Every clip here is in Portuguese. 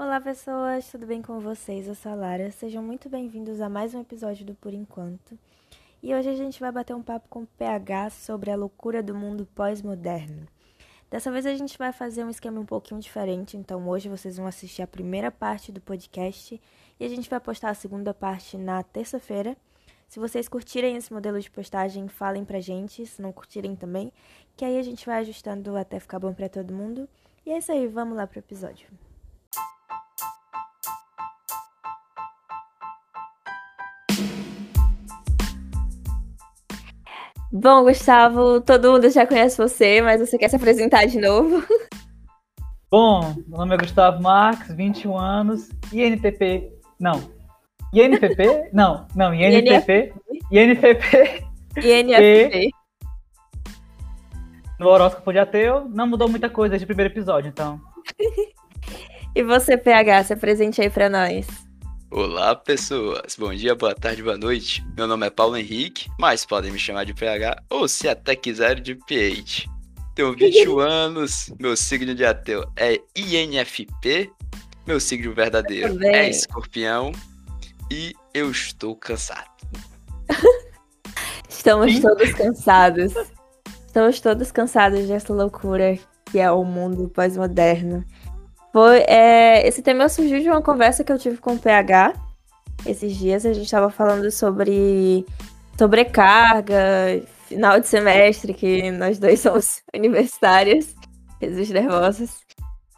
Olá pessoas, tudo bem com vocês? Eu sou a Lara, sejam muito bem-vindos a mais um episódio do Por Enquanto. E hoje a gente vai bater um papo com o PH sobre a loucura do mundo pós-moderno. Dessa vez a gente vai fazer um esquema um pouquinho diferente, então hoje vocês vão assistir a primeira parte do podcast e a gente vai postar a segunda parte na terça-feira. Se vocês curtirem esse modelo de postagem, falem pra gente, se não curtirem também, que aí a gente vai ajustando até ficar bom para todo mundo. E é isso aí, vamos lá pro episódio. Bom, Gustavo, todo mundo já conhece você, mas você quer se apresentar de novo? Bom, meu nome é Gustavo Marques, 21 anos, INTP. Não. INPP? Não, não, INPP. INPP. INFP. No horóscopo de ateu, não mudou muita coisa desde o primeiro episódio, então. e você, PH, se apresente aí pra nós. Olá, pessoas. Bom dia, boa tarde, boa noite. Meu nome é Paulo Henrique, mas podem me chamar de PH ou, se até quiser, de PH. Tenho 21 anos, meu signo de ateu é INFP, meu signo verdadeiro é escorpião e eu estou cansado. Estamos todos cansados. Estamos todos cansados dessa loucura que é o mundo pós-moderno. Foi, é, esse tema surgiu de uma conversa que eu tive com o PH esses dias. A gente estava falando sobre sobrecarga, final de semestre, que nós dois somos universitários, Jesus nervosos.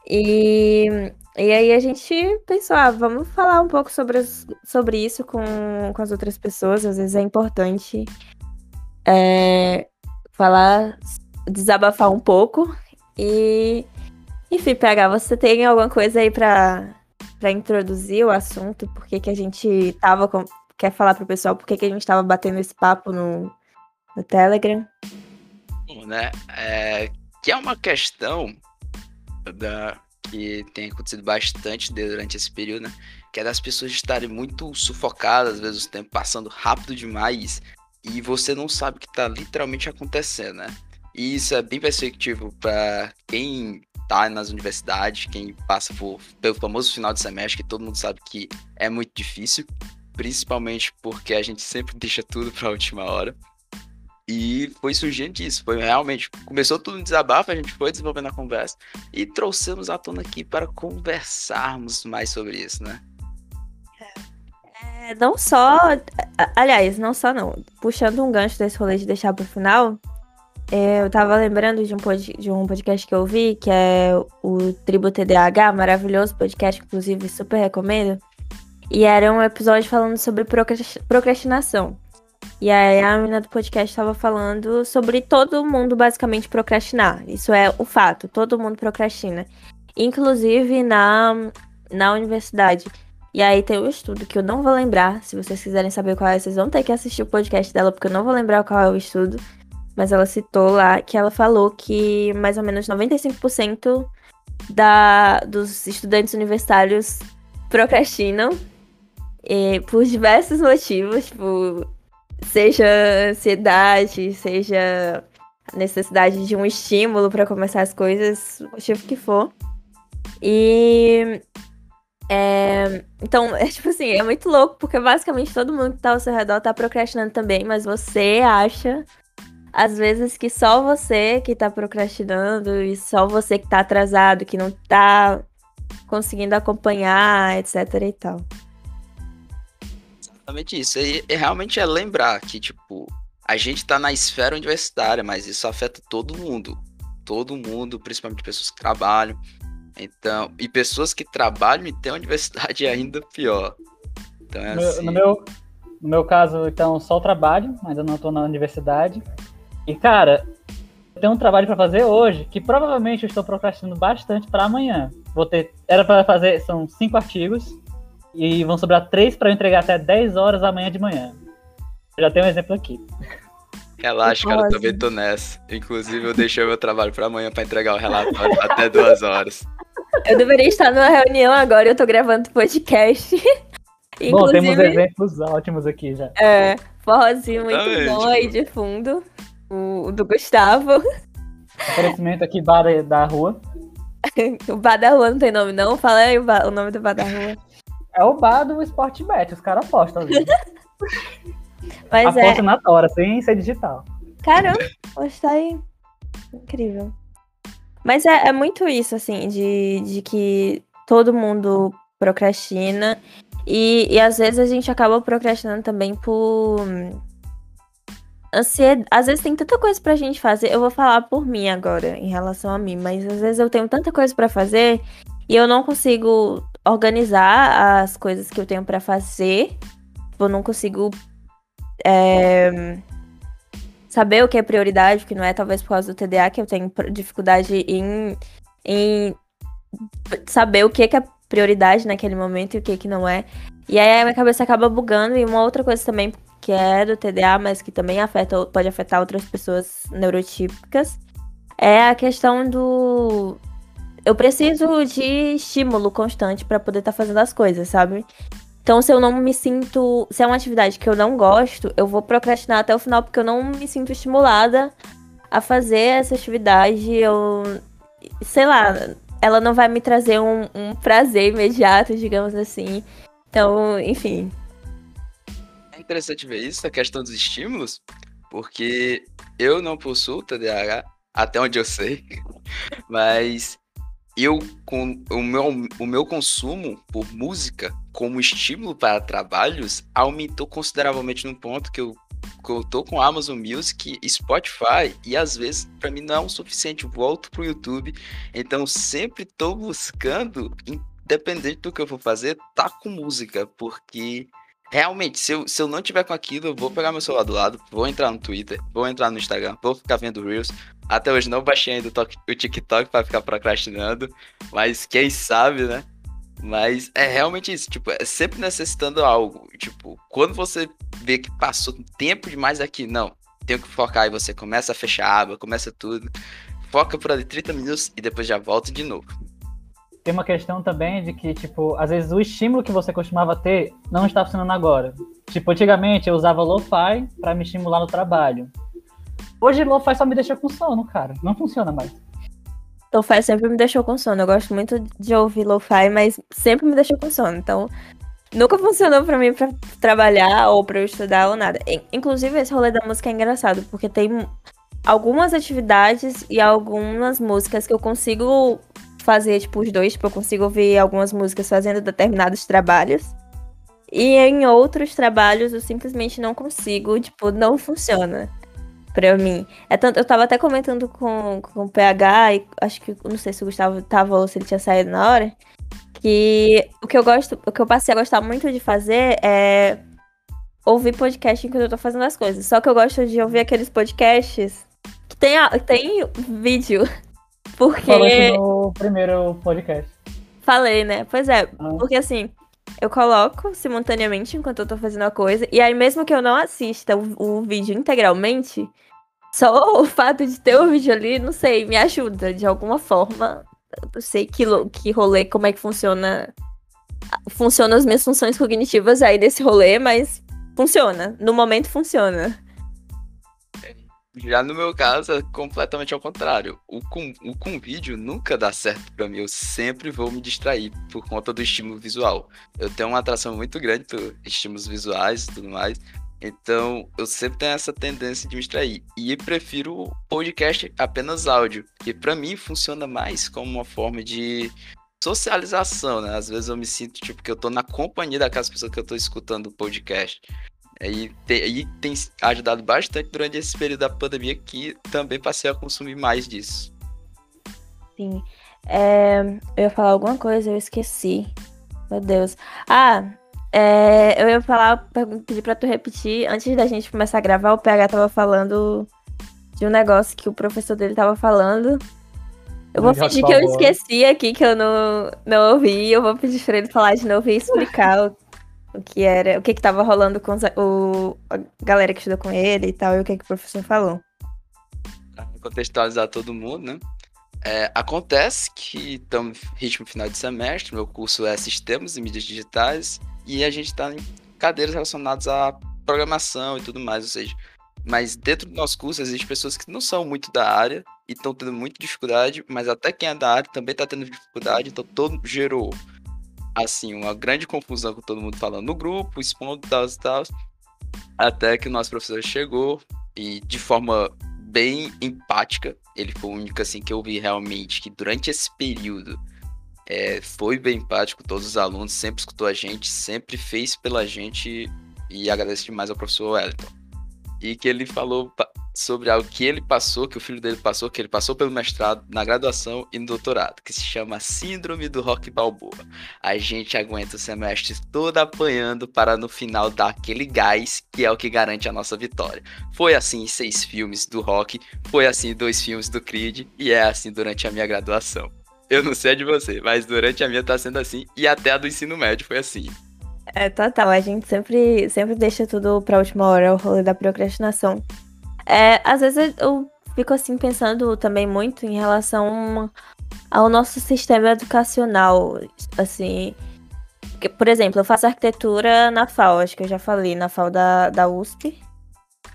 E, e aí a gente pensou, ah, vamos falar um pouco sobre, sobre isso com, com as outras pessoas. Às vezes é importante é, falar, desabafar um pouco e enfim, PH, você tem alguma coisa aí para introduzir o assunto? Por que, a gente tava. Com... Quer falar pro pessoal por que, a gente tava batendo esse papo no, no Telegram? Né? É, que é uma questão da, que tem acontecido bastante durante esse período, né? Que é das pessoas estarem muito sufocadas, às vezes o tempo passando rápido demais e você não sabe o que está literalmente acontecendo, né? E isso é bem perspectivo para quem tá nas universidades, quem passa por, pelo famoso final de semestre, que todo mundo sabe que é muito difícil, principalmente porque a gente sempre deixa tudo para a última hora. E foi surgindo disso, foi realmente, começou tudo em desabafo, a gente foi desenvolvendo a conversa e trouxemos à tona aqui para conversarmos mais sobre isso, né? É, não só, aliás, não só não, puxando um gancho desse rolê de deixar pro final, é, eu tava lembrando de um, pod, de um podcast que eu vi, que é o Tribo TDAH, maravilhoso podcast, inclusive super recomendo. E era um episódio falando sobre procrastinação. E aí a menina do podcast estava falando sobre todo mundo basicamente procrastinar. Isso é o fato, todo mundo procrastina. Inclusive na, na universidade. E aí tem um estudo que eu não vou lembrar. Se vocês quiserem saber qual é, vocês vão ter que assistir o podcast dela, porque eu não vou lembrar qual é o estudo mas ela citou lá que ela falou que mais ou menos 95% da, dos estudantes universitários procrastinam e, por diversos motivos, tipo, seja ansiedade, seja necessidade de um estímulo para começar as coisas, o motivo que for. E é, então, é tipo assim, é muito louco, porque basicamente todo mundo que tá ao seu redor tá procrastinando também, mas você acha às vezes que só você que tá procrastinando e só você que tá atrasado, que não tá conseguindo acompanhar, etc e tal. Exatamente isso. E, e realmente é lembrar que, tipo, a gente tá na esfera universitária, mas isso afeta todo mundo. Todo mundo, principalmente pessoas que trabalham. Então, e pessoas que trabalham e têm universidade é ainda pior. Então é no, assim... no, meu, no meu caso, então, só o trabalho, ainda não tô na universidade. E, cara, eu tenho um trabalho para fazer hoje que provavelmente eu estou procrastinando bastante para amanhã. Vou ter. Era para fazer. São cinco artigos. E vão sobrar três para eu entregar até 10 horas amanhã de manhã. Eu já tenho um exemplo aqui. Relaxa, cara, eu também tô nessa. Inclusive, eu deixei meu trabalho para amanhã para entregar o relatório até duas horas. Eu deveria estar numa reunião agora, eu tô gravando podcast. Bom, temos exemplos ótimos aqui já. É, forrozinho muito bom aí de fundo o, do Gustavo. Aparecimento aqui bar da rua. o bar da rua não tem nome, não? Fala aí o, bar, o nome do bar da rua. É o bar do Sportbet, os caras apostam ali. Mas Aposta é. na tora, sem ser digital. Caramba, hoje tá aí. Incrível. Mas é, é muito isso, assim, de, de que todo mundo procrastina. E, e às vezes a gente acaba procrastinando também por. Ansiedade. Às vezes tem tanta coisa pra gente fazer. Eu vou falar por mim agora, em relação a mim, mas às vezes eu tenho tanta coisa pra fazer e eu não consigo organizar as coisas que eu tenho pra fazer. Eu não consigo é, saber o que é prioridade, o que não é, talvez por causa do TDA, que eu tenho dificuldade em, em saber o que que é prioridade naquele momento e o que que não é. E aí a minha cabeça acaba bugando. E uma outra coisa também que é do TDA, mas que também afeta, pode afetar outras pessoas neurotípicas, é a questão do. Eu preciso de estímulo constante para poder estar fazendo as coisas, sabe? Então, se eu não me sinto. Se é uma atividade que eu não gosto, eu vou procrastinar até o final, porque eu não me sinto estimulada a fazer essa atividade. Eu. Sei lá, ela não vai me trazer um, um prazer imediato, digamos assim. Então, enfim. Interessante ver isso, a questão dos estímulos, porque eu não possuo TDAH, até onde eu sei, mas eu com o meu, o meu consumo por música como estímulo para trabalhos aumentou consideravelmente num ponto que eu, que eu tô com Amazon Music Spotify e às vezes para mim não é o suficiente, volto pro YouTube, então sempre tô buscando, independente do que eu for fazer, tá com música, porque Realmente, se eu, se eu não tiver com aquilo, eu vou pegar meu celular do lado, vou entrar no Twitter, vou entrar no Instagram, vou ficar vendo Reels. Até hoje não baixei ainda o, tok- o TikTok pra ficar procrastinando, mas quem sabe, né? Mas é realmente isso, tipo, é sempre necessitando algo. Tipo, quando você vê que passou tempo demais aqui, não, tenho que focar, e você começa a fechar a aba, começa tudo, foca por ali 30 minutos e depois já volta de novo. Tem uma questão também de que, tipo, às vezes o estímulo que você costumava ter não está funcionando agora. Tipo, antigamente eu usava lo-fi pra me estimular no trabalho. Hoje lo-fi só me deixa com sono, cara. Não funciona mais. Lo-fi sempre me deixou com sono. Eu gosto muito de ouvir lo-fi, mas sempre me deixou com sono. Então, nunca funcionou pra mim pra trabalhar ou pra eu estudar ou nada. In- Inclusive, esse rolê da música é engraçado, porque tem algumas atividades e algumas músicas que eu consigo fazer, tipo, os dois. Tipo, eu consigo ouvir algumas músicas fazendo determinados trabalhos. E em outros trabalhos eu simplesmente não consigo, tipo, não funciona pra mim. É tanto, eu tava até comentando com, com o PH, e acho que, não sei se o Gustavo tava ou se ele tinha saído na hora, que o que eu gosto, o que eu passei a gostar muito de fazer é ouvir podcast enquanto eu tô fazendo as coisas. Só que eu gosto de ouvir aqueles podcasts que tem, tem vídeo. Porque. Falou isso no primeiro podcast. Falei, né? Pois é, Ah. porque assim, eu coloco simultaneamente enquanto eu tô fazendo a coisa, e aí mesmo que eu não assista o, o vídeo integralmente, só o fato de ter o vídeo ali, não sei, me ajuda de alguma forma. Eu sei que, que rolê, como é que funciona. Funcionam as minhas funções cognitivas aí desse rolê, mas funciona. No momento funciona. Já no meu caso, é completamente ao contrário. O com, o com vídeo nunca dá certo pra mim. Eu sempre vou me distrair por conta do estímulo visual. Eu tenho uma atração muito grande por estímulos visuais e tudo mais. Então, eu sempre tenho essa tendência de me distrair. E prefiro podcast apenas áudio. Que pra mim funciona mais como uma forma de socialização, né? Às vezes eu me sinto tipo que eu tô na companhia daquelas pessoas que eu tô escutando o podcast. Aí tem, aí tem ajudado bastante durante esse período da pandemia que também passei a consumir mais disso. Sim. É, eu ia falar alguma coisa, eu esqueci. Meu Deus. Ah, é, eu ia falar, pedir pra tu repetir. Antes da gente começar a gravar, o PH tava falando de um negócio que o professor dele tava falando. Eu vou fingir que eu falou. esqueci aqui, que eu não, não ouvi. Eu vou pedir pra ele falar de novo e explicar o, o que era, o que que tava rolando com os o, a galera que estudou com ele e tal, e o que que o professor falou. Pra contextualizar todo mundo, né? É, acontece que estamos ritmo final de semestre, meu curso é Sistemas e Mídias Digitais, e a gente está em cadeiras relacionadas à programação e tudo mais, ou seja, mas dentro do nosso curso existem pessoas que não são muito da área, e estão tendo muita dificuldade, mas até quem é da área também está tendo dificuldade, então todo gerou assim uma grande confusão com todo mundo falando no grupo, expondo tal e tal, até que o nosso professor chegou e de forma bem empática, ele foi o único assim que eu vi realmente que durante esse período é, foi bem empático, todos os alunos sempre escutou a gente, sempre fez pela gente e agradeço demais ao professor Wellington. E que ele falou sobre algo que ele passou, que o filho dele passou, que ele passou pelo mestrado, na graduação e no doutorado, que se chama Síndrome do Rock Balboa. A gente aguenta o semestre todo apanhando para no final dar aquele gás que é o que garante a nossa vitória. Foi assim em seis filmes do rock, foi assim em dois filmes do Creed e é assim durante a minha graduação. Eu não sei de você, mas durante a minha tá sendo assim e até a do ensino médio foi assim. É, total. A gente sempre, sempre deixa tudo pra última hora, o rolê da procrastinação. É, às vezes eu fico assim pensando também muito em relação ao nosso sistema educacional, assim. Por exemplo, eu faço arquitetura na FAO, acho que eu já falei, na FAO da, da USP.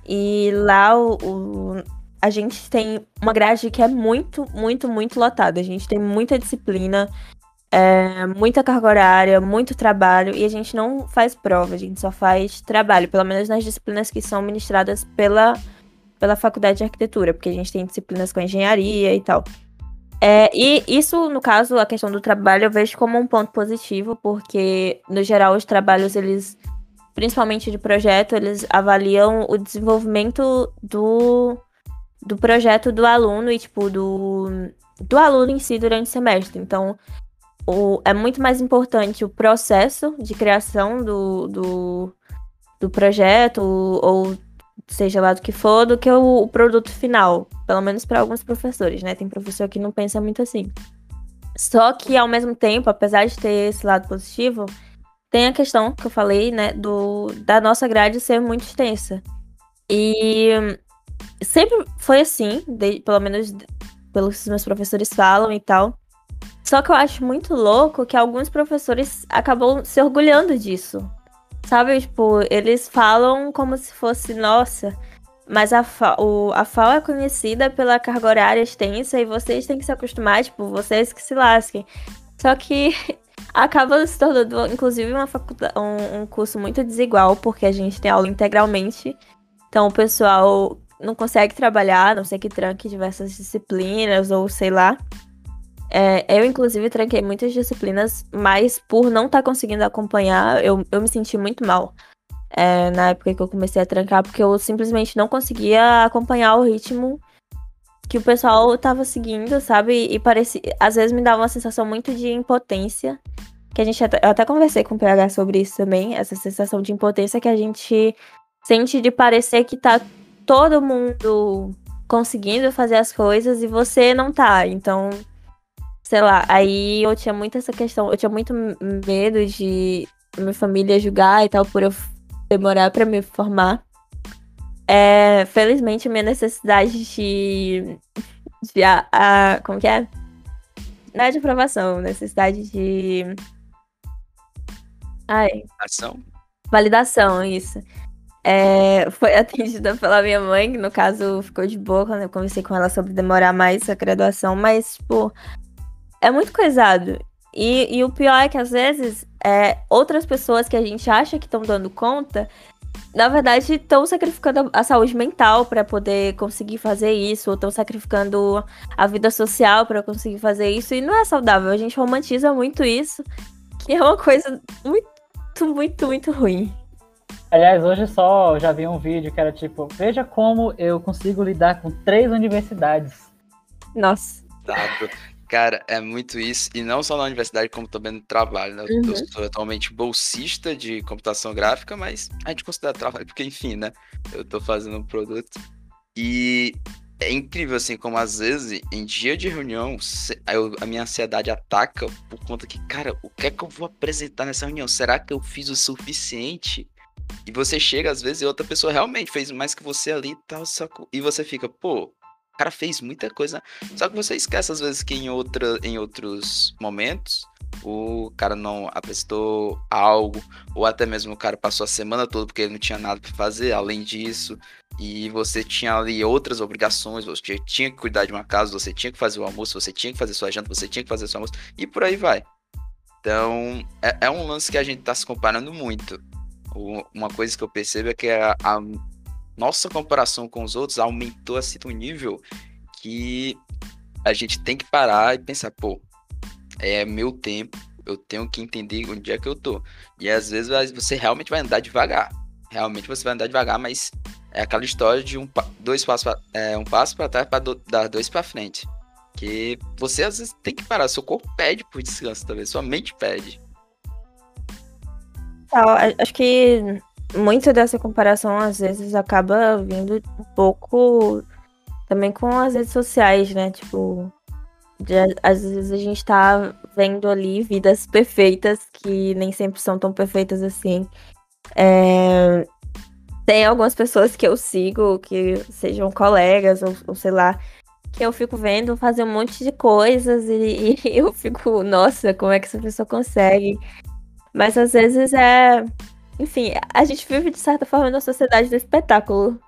E lá o, o, a gente tem uma grade que é muito, muito, muito lotada. A gente tem muita disciplina, é, muita carga horária, muito trabalho, e a gente não faz prova, a gente só faz trabalho, pelo menos nas disciplinas que são ministradas pela, pela faculdade de arquitetura, porque a gente tem disciplinas com engenharia e tal. É, e isso, no caso, a questão do trabalho, eu vejo como um ponto positivo, porque, no geral, os trabalhos, eles, principalmente de projeto, eles avaliam o desenvolvimento do, do projeto do aluno e, tipo, do, do aluno em si durante o semestre. Então, o, é muito mais importante o processo de criação do, do, do projeto, ou seja lá do que for, do que o, o produto final. Pelo menos para alguns professores, né? Tem professor que não pensa muito assim. Só que, ao mesmo tempo, apesar de ter esse lado positivo, tem a questão que eu falei, né, do, da nossa grade ser muito extensa. E sempre foi assim, de, pelo menos pelos que meus professores falam e tal. Só que eu acho muito louco que alguns professores acabam se orgulhando disso. Sabe, tipo, eles falam como se fosse, nossa, mas a, FA, o, a FAO é conhecida pela carga horária extensa e vocês têm que se acostumar, tipo, vocês que se lasquem. Só que acaba se tornando, inclusive, uma faculdade, um, um curso muito desigual, porque a gente tem aula integralmente. Então o pessoal não consegue trabalhar, não sei que tranque diversas disciplinas, ou sei lá. É, eu, inclusive, tranquei muitas disciplinas, mas por não estar tá conseguindo acompanhar, eu, eu me senti muito mal. É, na época que eu comecei a trancar, porque eu simplesmente não conseguia acompanhar o ritmo que o pessoal estava seguindo, sabe? E parecia, às vezes me dava uma sensação muito de impotência. Que a gente até, eu até conversei com o PH sobre isso também, essa sensação de impotência que a gente sente de parecer que tá todo mundo conseguindo fazer as coisas e você não tá. Então, sei lá, aí eu tinha muito essa questão, eu tinha muito medo de minha família julgar e tal por eu demorar para me formar. É, felizmente, minha necessidade de. de a, a, como que é? Não é de aprovação, necessidade de. Ai. Validação? Validação, isso. É, foi atendida pela minha mãe, que no caso ficou de boa quando eu conversei com ela sobre demorar mais a graduação, mas, tipo, é muito coisado. E, e o pior é que às vezes é, outras pessoas que a gente acha que estão dando conta, na verdade estão sacrificando a saúde mental para poder conseguir fazer isso, ou estão sacrificando a vida social para conseguir fazer isso, e não é saudável. A gente romantiza muito isso, que é uma coisa muito, muito, muito ruim. Aliás, hoje só já vi um vídeo que era tipo, veja como eu consigo lidar com três universidades. Nossa. Cara, é muito isso. E não só na universidade, como também no trabalho, né? Uhum. Eu sou atualmente bolsista de computação gráfica, mas a gente considera trabalho, porque, enfim, né? Eu tô fazendo um produto. E é incrível, assim, como às vezes, em dia de reunião, eu, a minha ansiedade ataca por conta que, cara, o que é que eu vou apresentar nessa reunião? Será que eu fiz o suficiente? E você chega, às vezes, e outra pessoa realmente fez mais que você ali e tal, que... e você fica, pô, cara fez muita coisa. Só que você esquece às vezes que em, outra, em outros momentos o cara não apresentou algo, ou até mesmo o cara passou a semana toda porque ele não tinha nada para fazer, além disso. e você tinha ali outras obrigações, você tinha que cuidar de uma casa, você tinha que fazer o almoço, você tinha que fazer sua janta, você tinha que fazer seu almoço, e por aí vai. Então, é, é um lance que a gente está se comparando muito. Uma coisa que eu percebo é que a, a, nossa comparação com os outros aumentou assim um nível que a gente tem que parar e pensar, pô, é meu tempo, eu tenho que entender onde é que eu tô. E às vezes você realmente vai andar devagar. Realmente você vai andar devagar, mas é aquela história de um, dois passos é, um passo para trás para dar dois para frente. Que você às vezes tem que parar, seu corpo pede por descanso também, sua mente pede. Acho que muito dessa comparação às vezes acaba vindo um pouco também com as redes sociais, né? Tipo, de, às vezes a gente tá vendo ali vidas perfeitas que nem sempre são tão perfeitas assim. É, tem algumas pessoas que eu sigo, que sejam colegas ou, ou, sei lá, que eu fico vendo fazer um monte de coisas e, e, eu fico, nossa, como é que essa pessoa consegue? Mas às vezes é. Enfim, a gente vive de certa forma na sociedade do espetáculo.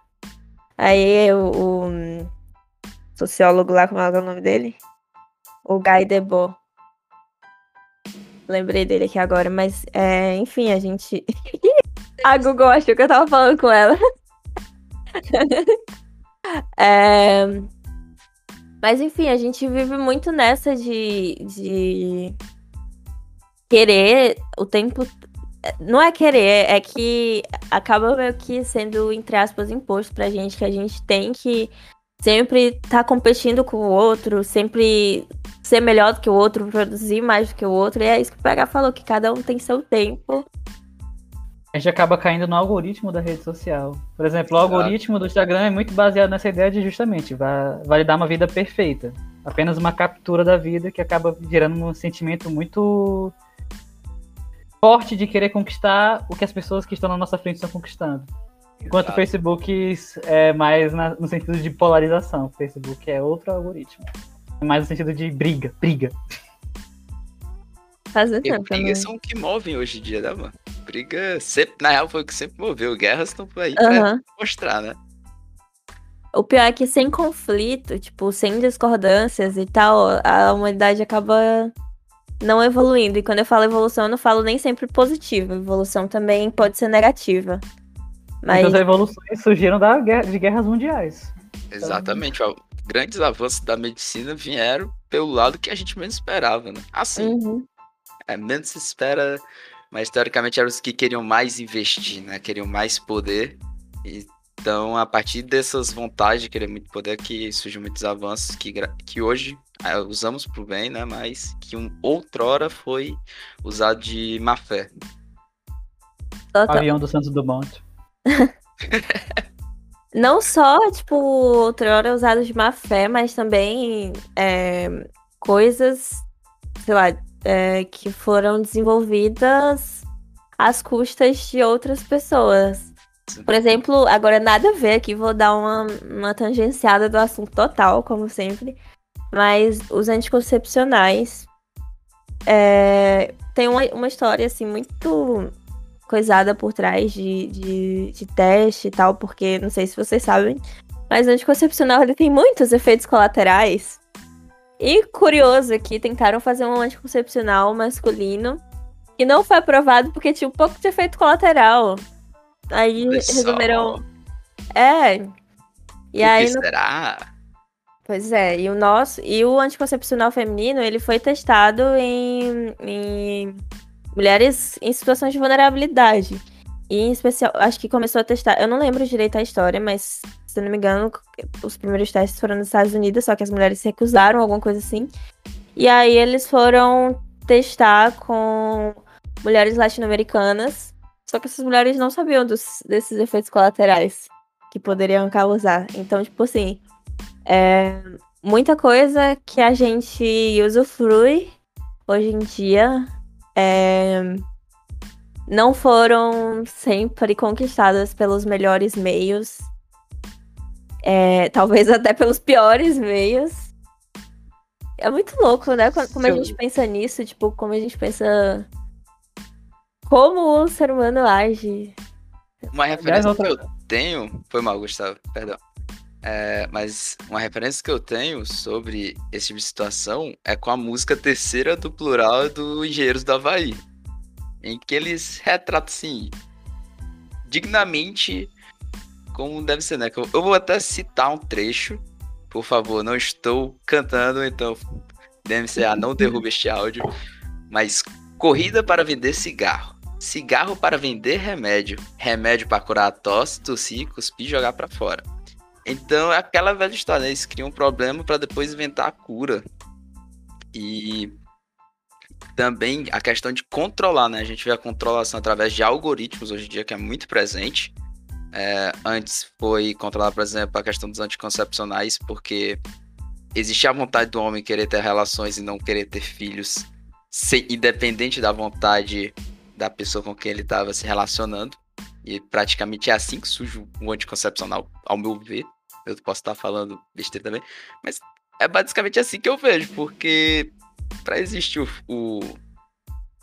Aí o, o sociólogo lá, como é o nome dele? O Guy Debord. Lembrei dele aqui agora, mas é, enfim, a gente. A Google achou que eu tava falando com ela. é... Mas enfim, a gente vive muito nessa de, de querer o tempo. Não é querer, é que acaba meio que sendo, entre aspas, imposto pra gente, que a gente tem que sempre estar tá competindo com o outro, sempre ser melhor do que o outro, produzir mais do que o outro. E é isso que o PH falou, que cada um tem seu tempo a gente acaba caindo no algoritmo da rede social. Por exemplo, o algoritmo do Instagram é muito baseado nessa ideia de justamente vai, vai lhe dar uma vida perfeita. Apenas uma captura da vida que acaba gerando um sentimento muito forte de querer conquistar o que as pessoas que estão na nossa frente estão conquistando. Enquanto Exato. o Facebook é mais na, no sentido de polarização. O Facebook é outro algoritmo. É mais no sentido de briga, briga. Fazer tempo. Brigas são o que movem hoje em dia, né, mano? briga sempre, na real, foi o que sempre moveu. Guerras estão por aí uhum. pra mostrar, né? O pior é que sem conflito, tipo, sem discordâncias e tal, a humanidade acaba não evoluindo. E quando eu falo evolução, eu não falo nem sempre positiva. Evolução também pode ser negativa. Mas as evoluções surgiram da guerra, de guerras mundiais. Exatamente. Então... Grandes avanços da medicina vieram pelo lado que a gente menos esperava, né? Assim. Uhum. É, menos se espera mas teoricamente eram os que queriam mais investir, né? Queriam mais poder. Então, a partir dessas vontades de querer muito poder, que surgem muitos avanços que, que hoje é, usamos para o bem, né? Mas que um, outrora foi usado de má fé. Total. Avião do Santos Dumont. Não só, tipo, outrora usado de má fé, mas também é, coisas, sei lá, é, que foram desenvolvidas às custas de outras pessoas. Por exemplo, agora nada a ver aqui, vou dar uma, uma tangenciada do assunto total, como sempre. Mas os anticoncepcionais é, tem uma, uma história assim muito coisada por trás de, de, de, teste e tal, porque não sei se vocês sabem, mas o anticoncepcional ele tem muitos efeitos colaterais e curioso aqui, tentaram fazer um anticoncepcional masculino e não foi aprovado porque tinha um pouco de efeito colateral. Aí resolveram. É. E o aí. Que no... será? Pois é, e o nosso. E o anticoncepcional feminino, ele foi testado em, em mulheres em situações de vulnerabilidade. E em especial, acho que começou a testar. Eu não lembro direito a história, mas se não me engano, os primeiros testes foram nos Estados Unidos, só que as mulheres se recusaram, alguma coisa assim. E aí eles foram testar com mulheres latino-americanas, só que essas mulheres não sabiam dos, desses efeitos colaterais que poderiam causar. Então, tipo assim, é muita coisa que a gente usufrui hoje em dia é, não foram sempre conquistadas pelos melhores meios, é, talvez até pelos piores meios. É muito louco, né? Como a gente pensa nisso, tipo, como a gente pensa. Como o ser humano age. Uma referência, que eu, tenho. Foi mal, Gustavo, perdão. É, mas uma referência que eu tenho sobre esse tipo de situação é com a música terceira do plural do Engenheiros do Havaí. Em que eles retratam, assim, dignamente como deve ser, né? Eu vou até citar um trecho. Por favor, não estou cantando, então DMCA não derruba este áudio. Mas corrida para vender cigarro. Cigarro para vender remédio. Remédio para curar a tosse, tossir, cuspir e jogar para fora. Então é aquela velha história, né? Eles criam um problema para depois inventar a cura. E também a questão de controlar, né? A gente vê a controlação através de algoritmos hoje em dia, que é muito presente. É, antes foi controlar, por exemplo, a questão dos anticoncepcionais, porque existia a vontade do homem querer ter relações e não querer ter filhos, sem, independente da vontade da pessoa com quem ele estava se relacionando. E praticamente é assim que surge o anticoncepcional, ao meu ver. Eu posso estar falando besteira também, mas é basicamente assim que eu vejo, porque para existir o, o,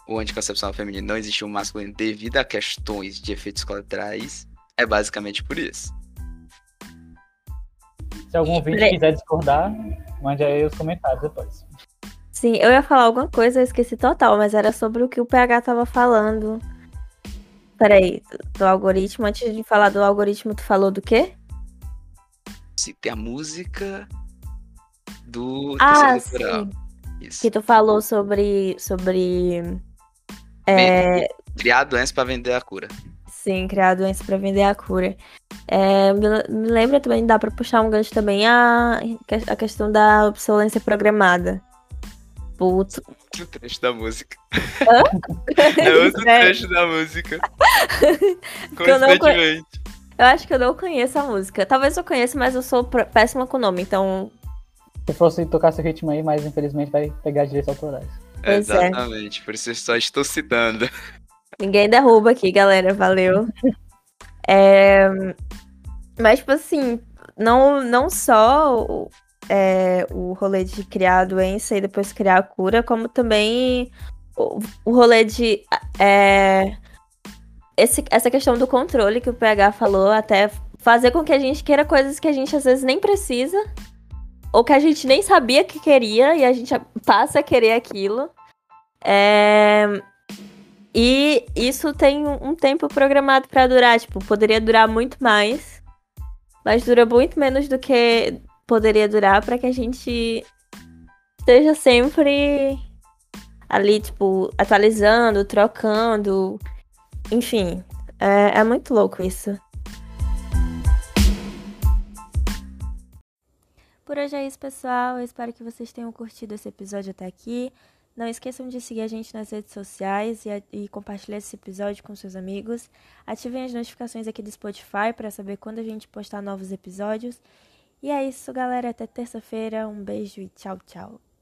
o anticoncepcional feminino não existe o masculino devido a questões de efeitos colaterais é basicamente por isso. Se algum ouvinte quiser discordar, mande aí os comentários depois. Sim, eu ia falar alguma coisa, eu esqueci total, mas era sobre o que o PH tava falando. Peraí, do algoritmo. Antes de falar do algoritmo, tu falou do quê? Sim, tem a música do ah, sim. Isso. Que tu falou sobre. sobre. É... Criar doença para vender a cura. Sim, criar doença para vender a cura. É, me lembra também, dá para puxar um gancho também a, a questão da obsolência programada. Puto. O trecho da música. Hã? é outro trecho da música. Constantemente. Eu, eu acho que eu não conheço a música. Talvez eu conheça, mas eu sou péssima com o nome, então. Se fosse tocar esse ritmo aí, mas infelizmente vai pegar direitos autorais. É. Exatamente, é. por isso eu só estou citando. Ninguém derruba aqui, galera. Valeu. É... Mas, tipo assim, não, não só é, o rolê de criar a doença e depois criar a cura, como também o, o rolê de. É, esse, essa questão do controle que o PH falou, até fazer com que a gente queira coisas que a gente às vezes nem precisa, ou que a gente nem sabia que queria e a gente passa a querer aquilo. É, e isso tem um tempo programado para durar, tipo, poderia durar muito mais, mas dura muito menos do que poderia durar para que a gente esteja sempre ali, tipo, atualizando, trocando, enfim, é, é muito louco isso. Por hoje é isso, pessoal. Eu espero que vocês tenham curtido esse episódio até aqui. Não esqueçam de seguir a gente nas redes sociais e, e compartilhar esse episódio com seus amigos. Ativem as notificações aqui do Spotify para saber quando a gente postar novos episódios. E é isso, galera. Até terça-feira. Um beijo e tchau, tchau.